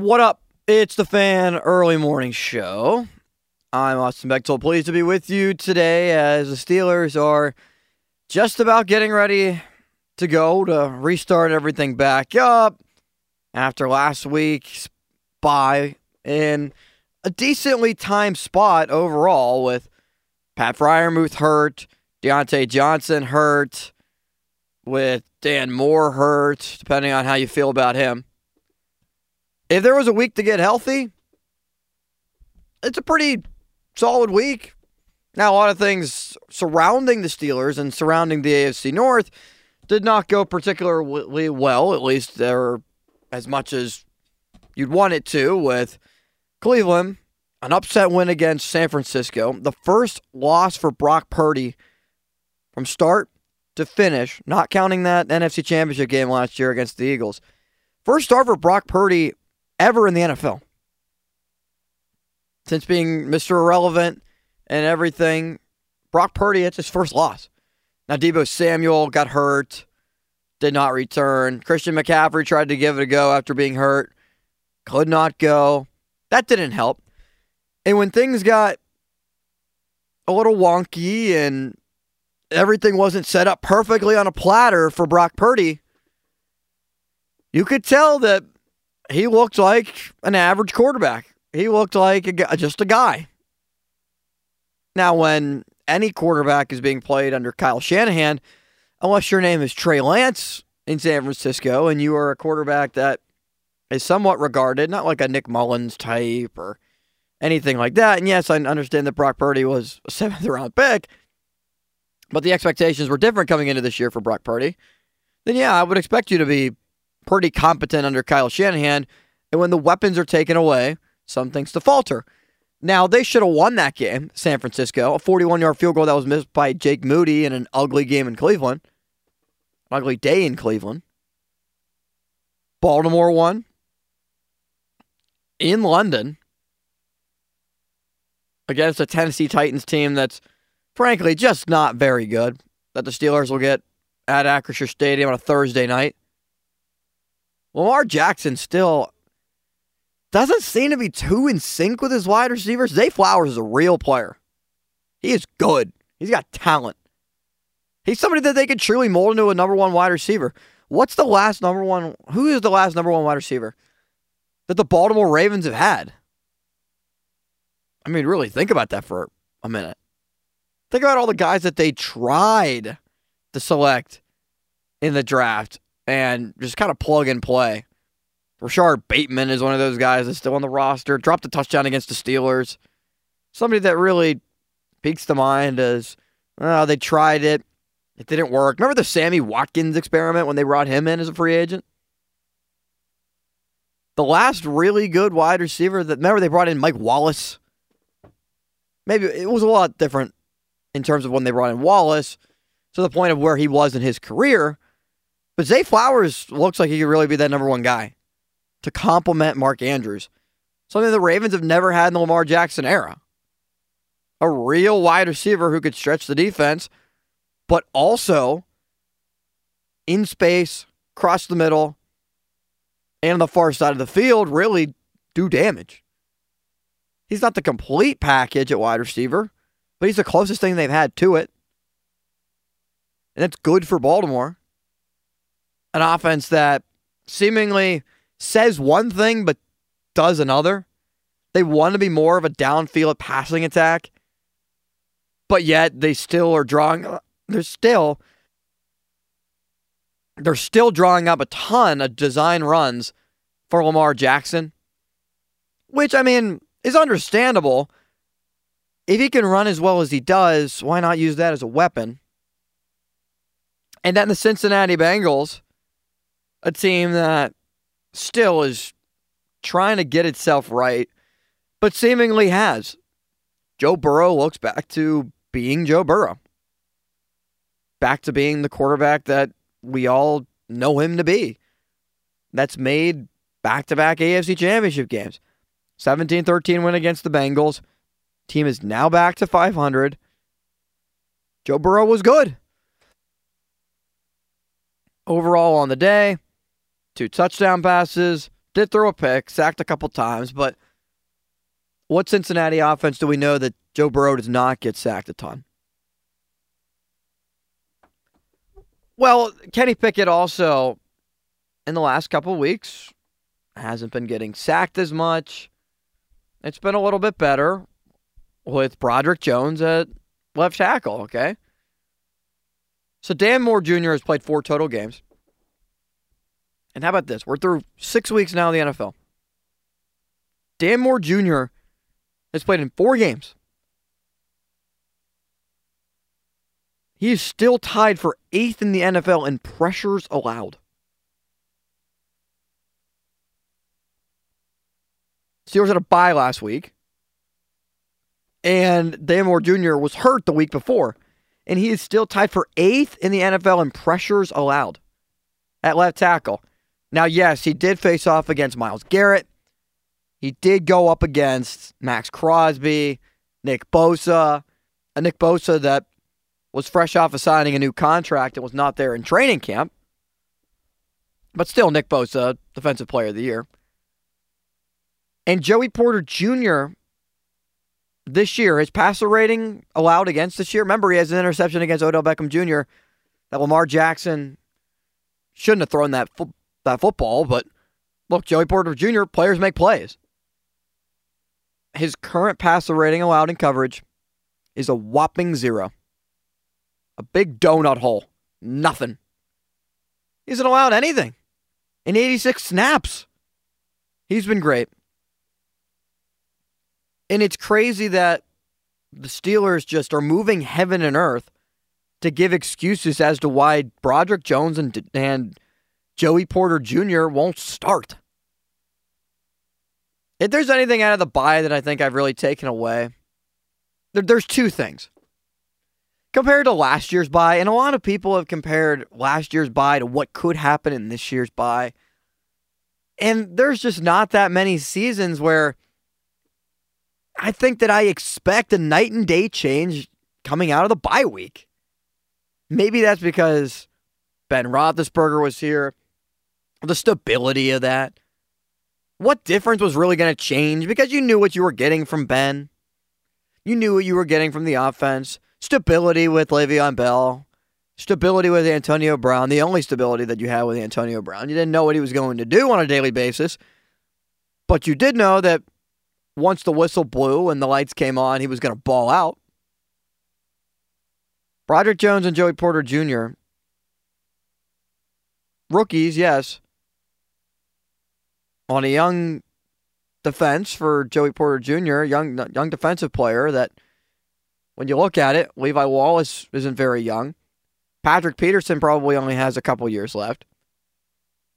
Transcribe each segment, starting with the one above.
What up? It's the fan early morning show. I'm Austin Bechtold, pleased to be with you today as the Steelers are just about getting ready to go to restart everything back up after last week's bye in a decently timed spot overall with Pat Freiermuth hurt, Diontae Johnson hurt, with Dan Moore hurt, depending on how you feel about him. If there was a week to get healthy, it's a pretty solid week. Now, a lot of things surrounding the Steelers and surrounding the AFC North did not go particularly well, at least there as much as you'd want it to, with Cleveland, an upset win against San Francisco, the first loss for Brock Purdy from start to finish, not counting that NFC Championship game last year against the Eagles. First start for Brock Purdy ever in the NFL. Since being Mr. Irrelevant and everything, Brock Purdy, it's his first loss. Now, Deebo Samuel got hurt, did not return. Christian McCaffrey tried to give it a go after being hurt, could not go. That didn't help. And when things got a little wonky and everything wasn't set up perfectly on a platter for Brock Purdy, you could tell that he looked like an average quarterback. He looked like a, just a guy. Now, when any quarterback is being played under Kyle Shanahan, unless your name is Trey Lance in San Francisco and you are a quarterback that is somewhat regarded, not like a Nick Mullens type or anything like that. And yes, I understand that Brock Purdy was a seventh round pick, but the expectations were different coming into this year for Brock Purdy. Then, yeah, I would expect you to be pretty competent under Kyle Shanahan. And when the weapons are taken away, some things to falter. Now, they should have won that game, San Francisco. A 41 yard field goal that was missed by Jake Moody in an ugly game in Cleveland. An ugly day in Cleveland. Baltimore won in London against a Tennessee Titans team that's frankly just not very good. That the Steelers will get at Acrisure Stadium on a Thursday night. Lamar Jackson still doesn't seem to be too in sync with his wide receivers. Zay Flowers is a real player. He is good. He's got talent. He's somebody that they could truly mold into a number one wide receiver. What's the last number one? Who is the last number one wide receiver that the Baltimore Ravens have had? I mean, really think about that for a minute. Think about all the guys that they tried to select in the draft and just kind of plug and play. Rashod Bateman is one of those guys that's still on the roster. Dropped a touchdown against the Steelers. Somebody that really piques the mind as oh, uh, they tried it. It didn't work. Remember the Sammy Watkins experiment when they brought him in as a free agent? The last really good wide receiver that remember they brought in Mike Wallace. Maybe it was a lot different in terms of when they brought in Wallace to the point of where he was in his career. But Zay Flowers looks like he could really be that number one guy to complement Mark Andrews. Something the Ravens have never had in the Lamar Jackson era. A real wide receiver who could stretch the defense, but also in space, cross the middle, and on the far side of the field, really do damage. He's not the complete package at wide receiver, but he's the closest thing they've had to it. And it's good for Baltimore. An offense that seemingly says one thing but does another. They want to be more of a downfield passing attack, but yet they still are drawing. They're still they're still drawing up a ton of design runs for Lamar Jackson, which I mean is understandable. If he can run as well as he does, why not use that as a weapon? And then the Cincinnati Bengals, a team that still is trying to get itself right, but seemingly has. Joe Burrow looks back to being Joe Burrow. Back to being the quarterback that we all know him to be. That's made back to back AFC championship games. 17 13 win against the Bengals. Team is now back to 500. Joe Burrow was good. Overall on the day, two touchdown passes, Did throw a pick, sacked a couple times, but what Cincinnati offense do we know that Joe Burrow does not get sacked a ton? Well, Kenny Pickett also, in the last couple weeks, hasn't been getting sacked as much. It's been a little bit better with Broderick Jones at left tackle, okay? So Dan Moore Jr. has played four total games. And how about this? We're through six weeks now in the NFL. Dan Moore Jr. has played in four games. He is still tied for eighth in the NFL in pressures allowed. Steelers had a bye last week. And Dan Moore Jr. was hurt the week before. And he is still tied for eighth in the NFL in pressures allowed at left tackle. Now, yes, he did face off against Myles Garrett. He did go up against Maxx Crosby, Nick Bosa, a Nick Bosa that was fresh off of signing a new contract and was not there in training camp. But still, Nick Bosa, Defensive Player of the Year. And Joey Porter Jr. this year, his passer rating allowed against this year. Remember, he has an interception against Odell Beckham Jr. that Lamar Jackson shouldn't have thrown that that football. But look, Joey Porter Jr. Players make plays. His current passer rating allowed in coverage is a whopping zero. A big donut hole. Nothing. He hasn't allowed anything in 86 snaps. He's been great. And it's crazy that the Steelers just are moving heaven and earth to give excuses as to why Broderick Jones and, and Joey Porter Jr. won't start. If there's anything out of the bye that I think I've really taken away, there, there's two things. Compared to last year's bye, and a lot of people have compared last year's bye to what could happen in this year's bye. And there's just not that many seasons where I think that I expect a night and day change coming out of the bye week. Maybe that's because Ben Roethlisberger was here, the stability of that. What difference was really going to change? Because you knew what you were getting from Ben. You knew what you were getting from the offense. Stability with Le'Veon Bell. Stability with Antonio Brown. The only stability that you had with Antonio Brown. You didn't know what he was going to do on a daily basis. But you did know that once the whistle blew and the lights came on, he was going to ball out. Broderick Jones and Joey Porter Jr. Rookies, yes. On a young defense for Joey Porter Jr., young young defensive player that when you look at it, Levi Wallace isn't very young. Patrick Peterson probably only has a couple years left.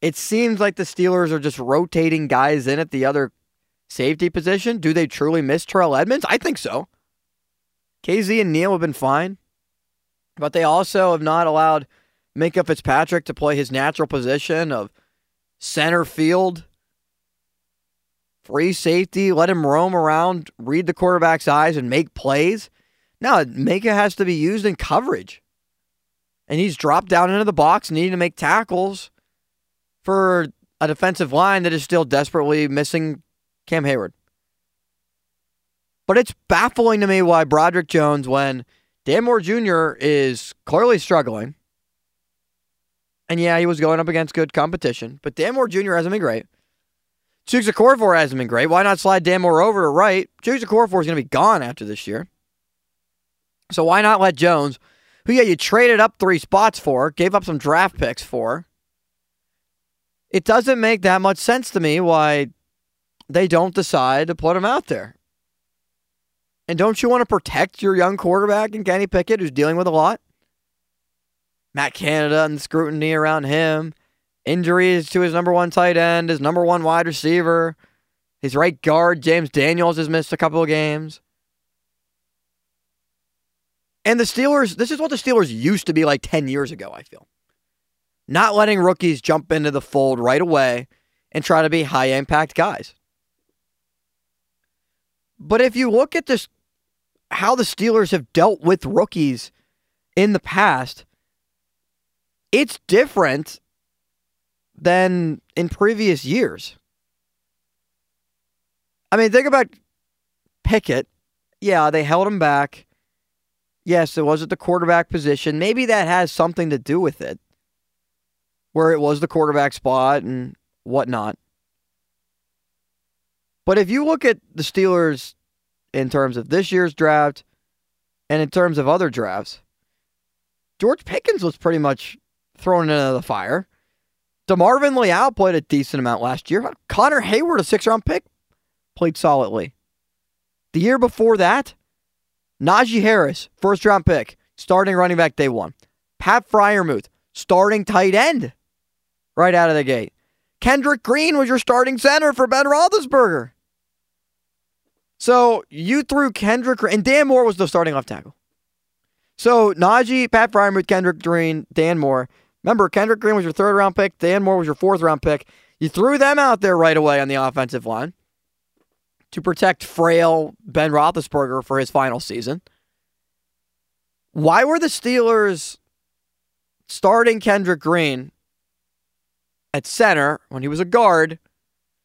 It seems like the Steelers are just rotating guys in at the other safety position. Do they truly miss Terrell Edmunds? I think so. Kazee and Neal have been fine, but they also have not allowed Minkah Fitzpatrick to play his natural position of center field, free safety, let him roam around, read the quarterback's eyes, and make plays. Now, Minkah has to be used in coverage. And he's dropped down into the box, needing to make tackles for a defensive line that is still desperately missing Cam Heyward. But it's baffling to me why Broderick Jones, when Dan Moore Jr. is clearly struggling, and yeah, he was going up against good competition, but Dan Moore Jr. hasn't been great. Chuks Okorafor hasn't been great. Why not slide Dan Moore over to right? Chuks Okorafor is going to be gone after this year. So why not let Jones, who yeah, you traded up three spots for, gave up some draft picks for. It doesn't make that much sense to me why they don't decide to put him out there. And don't you want to protect your young quarterback in Kenny Pickett, who's dealing with a lot? Matt Canada and the scrutiny around him, injuries to his number one tight end, his number one wide receiver, his right guard, James Daniels, has missed a couple of games. And the Steelers, this is what the Steelers used to be like 10 years ago, I feel. Not letting rookies jump into the fold right away and try to be high impact guys. But if you look at this, how the Steelers have dealt with rookies in the past, it's different than in previous years. I mean, think about Pickett. Yeah, they held him back. Yes, it was at the quarterback position. Maybe that has something to do with it, where it was the quarterback spot and whatnot. But if you look at the Steelers in terms of this year's draft and in terms of other drafts, George Pickens was pretty much thrown into the fire. DeMarvin Leal played a decent amount last year. Connor Heyward, a six round pick, played solidly. The year before that, Najee Harris, first round pick, starting running back day one. Pat Freiermuth, starting tight end right out of the gate. Kendrick Green was your starting center for Ben Roethlisberger. So you threw Kendrick and Dan Moore was the starting left tackle. So Najee, Pat Freiermuth, Kendrick Green, Dan Moore. Remember, Kendrick Green was your third round pick. Dan Moore was your fourth round pick. You threw them out there right away on the offensive line to protect frail Ben Roethlisberger for his final season. Why were the Steelers starting Kendrick Green at center when he was a guard?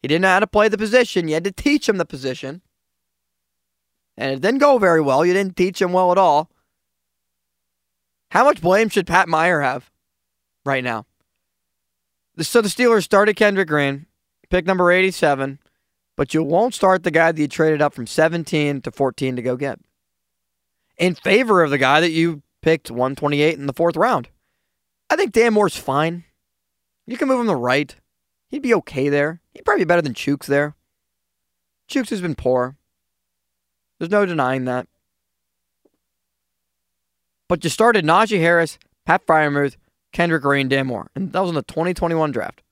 He didn't know how to play the position. You had to teach him the position. And it didn't go very well. You didn't teach him well at all. How much blame should Pat Meyer have right now? So the Steelers started Kendrick Green, pick number 87 but you won't start the guy that you traded up from 17 to 14 to go get in favor of the guy that you picked 128 in the fourth round. I think Dan Moore's fine. You can move him to right. He'd be okay there. He'd probably be better than Chuks there. Chuks has been poor. There's no denying that. But you started Najee Harris, Pat Freiermuth, Kendrick Green, Dan Moore. And that was in the 2021 draft.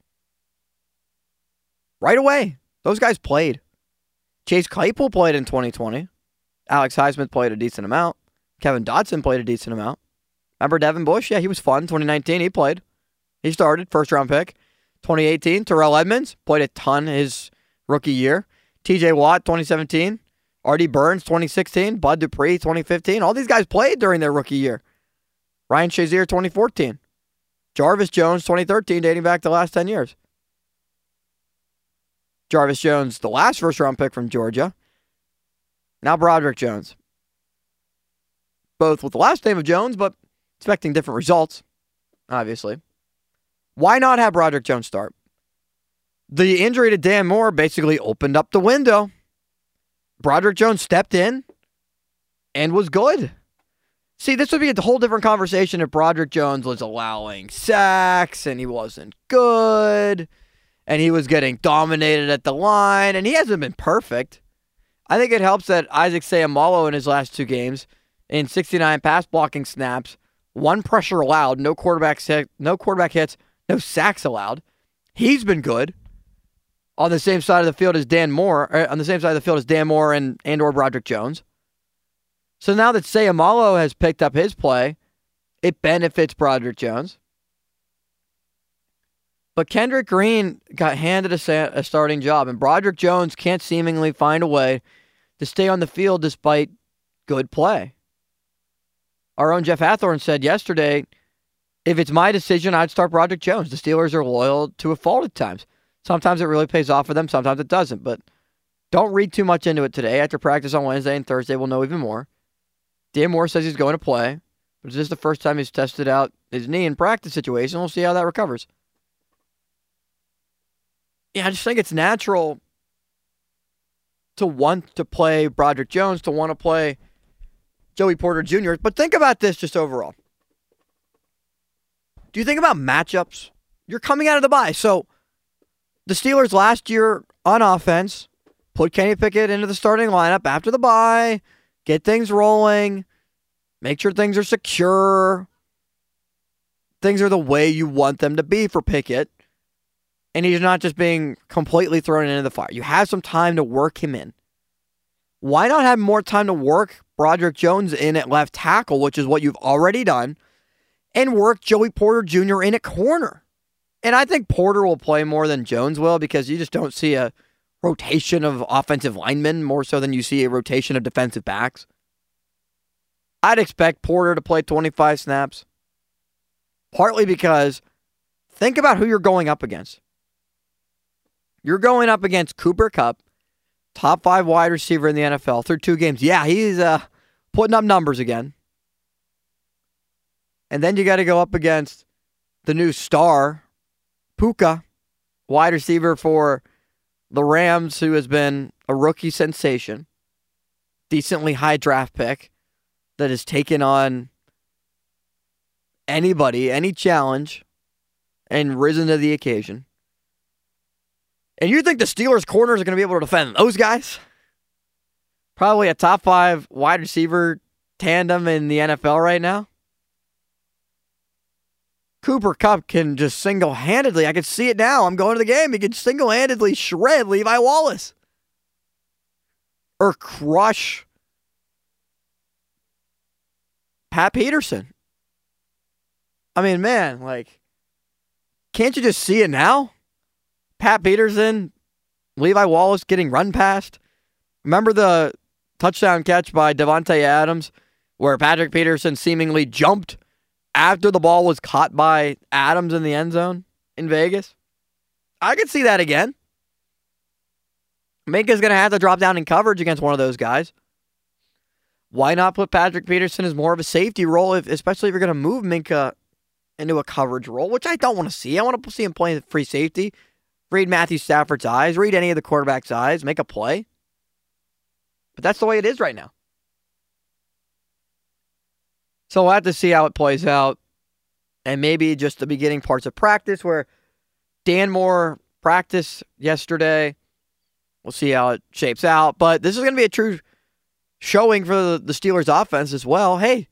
Right away. Those guys played. Chase Claypool played in 2020. Alex Highsmith played a decent amount. Kevin Dotson played a decent amount. Remember Devin Bush? Yeah, he was fun. 2019, he played. He started, first round pick. 2018, Terrell Edmunds played a ton his rookie year. TJ Watt, 2017. Artie Burns, 2016. Bud Dupree, 2015. All these guys played during their rookie year. Ryan Shazier, 2014. Jarvis Jones, 2013, dating back the last 10 years. Jarvis Jones, the last first round pick from Georgia. Now Broderick Jones. Both with the last name of Jones, but expecting different results, obviously. Why not have Broderick Jones start? The injury to Dan Moore basically opened up the window. Broderick Jones stepped in and was good. See, this would be a whole different conversation if Broderick Jones was allowing sacks and he wasn't good and he was getting dominated at the line, and he hasn't been perfect. I think it helps that Isaac Seumalo in his last two games, in 69 pass blocking snaps, one pressure allowed, no quarterback hit, no quarterback hits, no sacks allowed. He's been good on the same side of the field as Dan Moore, uh, on the same side of the field as Dan Moore and and or Broderick Jones. So now that Seumalo has picked up his play, it benefits Broderick Jones. But Kendrick Green got handed a, a starting job, and Broderick Jones can't seemingly find a way to stay on the field despite good play. Our own Jeff Hathhorn said yesterday if it's my decision, I'd start Broderick Jones. The Steelers are loyal to a fault at times. Sometimes it really pays off for them, sometimes it doesn't. But don't read too much into it today. After practice on Wednesday and Thursday, we'll know even more. Dan Moore says he's going to play, but this is the first time he's tested out his knee in practice situation. We'll see how that recovers yeah, I just think it's natural to want to play Broderick Jones, to want to play Joey Porter Jr. But think about this just overall. Do you think about matchups? You're coming out of the bye. So the Steelers last year on offense put Kenny Pickett into the starting lineup after the bye, get things rolling, make sure things are secure. Things are the way you want them to be for Pickett and he's not just being completely thrown into the fire. You have some time to work him in. Why not have more time to work Broderick Jones in at left tackle, which is what you've already done, and work Joey Porter Jr. in at corner? And I think Porter will play more than Jones will because you just don't see a rotation of offensive linemen more so than you see a rotation of defensive backs. I'd expect Porter to play 25 snaps, partly because think about who you're going up against. You're going up against Cooper Kupp, top five wide receiver in the NFL through two games. Yeah, he's uh, putting up numbers again. And then you got to go up against the new star, Puka, wide receiver for the Rams, who has been a rookie sensation, decently high draft pick that has taken on anybody, any challenge, and risen to the occasion. And you think the Steelers' corners are going to be able to defend those guys? Probably a top five wide receiver tandem in the NFL right now. Cooper Kupp can just single handedly, I can see it now. I'm going to the game. He can single handedly shred Levi Wallace or crush Pat Peterson. I mean, man, like, can't you just see it now? Pat Peterson, Levi Wallace getting run past. Remember the touchdown catch by Davante Adams where Patrick Peterson seemingly jumped after the ball was caught by Adams in the end zone in Vegas? I could see that again. Minkah's going to have to drop down in coverage against one of those guys. Why not put Patrick Peterson as more of a safety role, if, especially if you're going to move Minkah into a coverage role, which I don't want to see. I want to see him playing free safety. Read Matthew Stafford's eyes, read any of the quarterback's eyes, make a play. But that's the way it is right now. So we'll have to see how it plays out. And maybe just the beginning parts of practice where Dan Moore practiced yesterday. We'll see how it shapes out. But this is going to be a true showing for the, Steelers offense as well. Hey,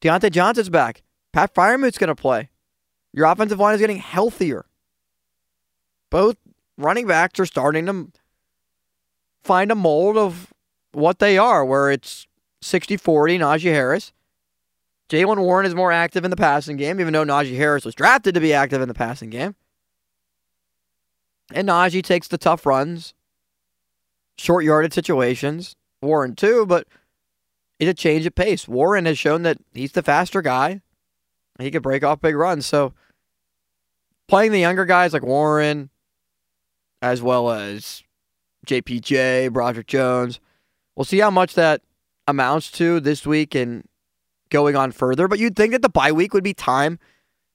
Diontae Johnson's back. Pat Freiermuth's going to play. Your offensive line is getting healthier. Both running backs are starting to find a mold of what they are, where it's 60 40 Najee Harris. Jaylen Warren is more active in the passing game, even though Najee Harris was drafted to be active in the passing game. And Najee takes the tough runs, short yarded situations. Warren too, but it's a change of pace. Warren has shown that he's the faster guy. He could break off big runs. So playing the younger guys like Warren, as well as JPJ, Broderick Jones, we'll see how much that amounts to this week and going on further. But you'd think that the bye week would be time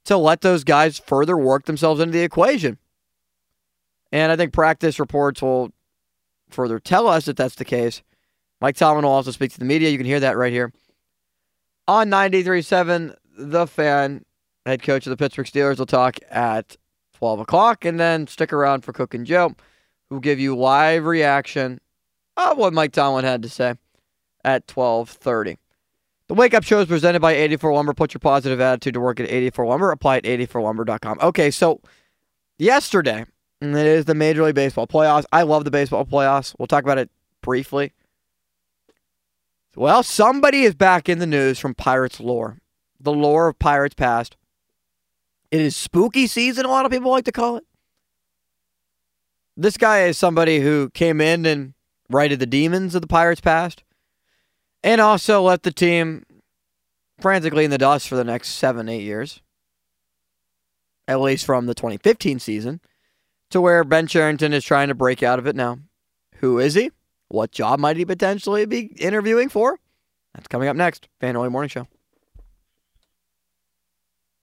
to let those guys further work themselves into the equation. And I think practice reports will further tell us if that's the case. Mike Tomlin will also speak to the media. You can hear that right here on 93.7 The Fan. Head coach of the Pittsburgh Steelers will talk at 12 o'clock. And then stick around for Cook and Joe, who will give you live reaction of what Mike Tomlin had to say at 12.30. The Wake Up Show is presented by 84 Lumber. Put your positive attitude to work at 84 Lumber. Apply at 84lumber.com. Okay, so yesterday, it is the Major League Baseball playoffs. I love the baseball playoffs. We'll talk about it briefly. Well, somebody is back in the news from Pirates lore, the lore of Pirates past. It is spooky season, a lot of people like to call it. This guy is somebody who came in and righted the demons of the Pirates past and also left the team frantically in the dust for the next seven, eight years, at least from the 2015 season, to where Ben Cherington is trying to break out of it now. Who is he? What job might he potentially be interviewing for? That's coming up next. Fan Early Morning Show.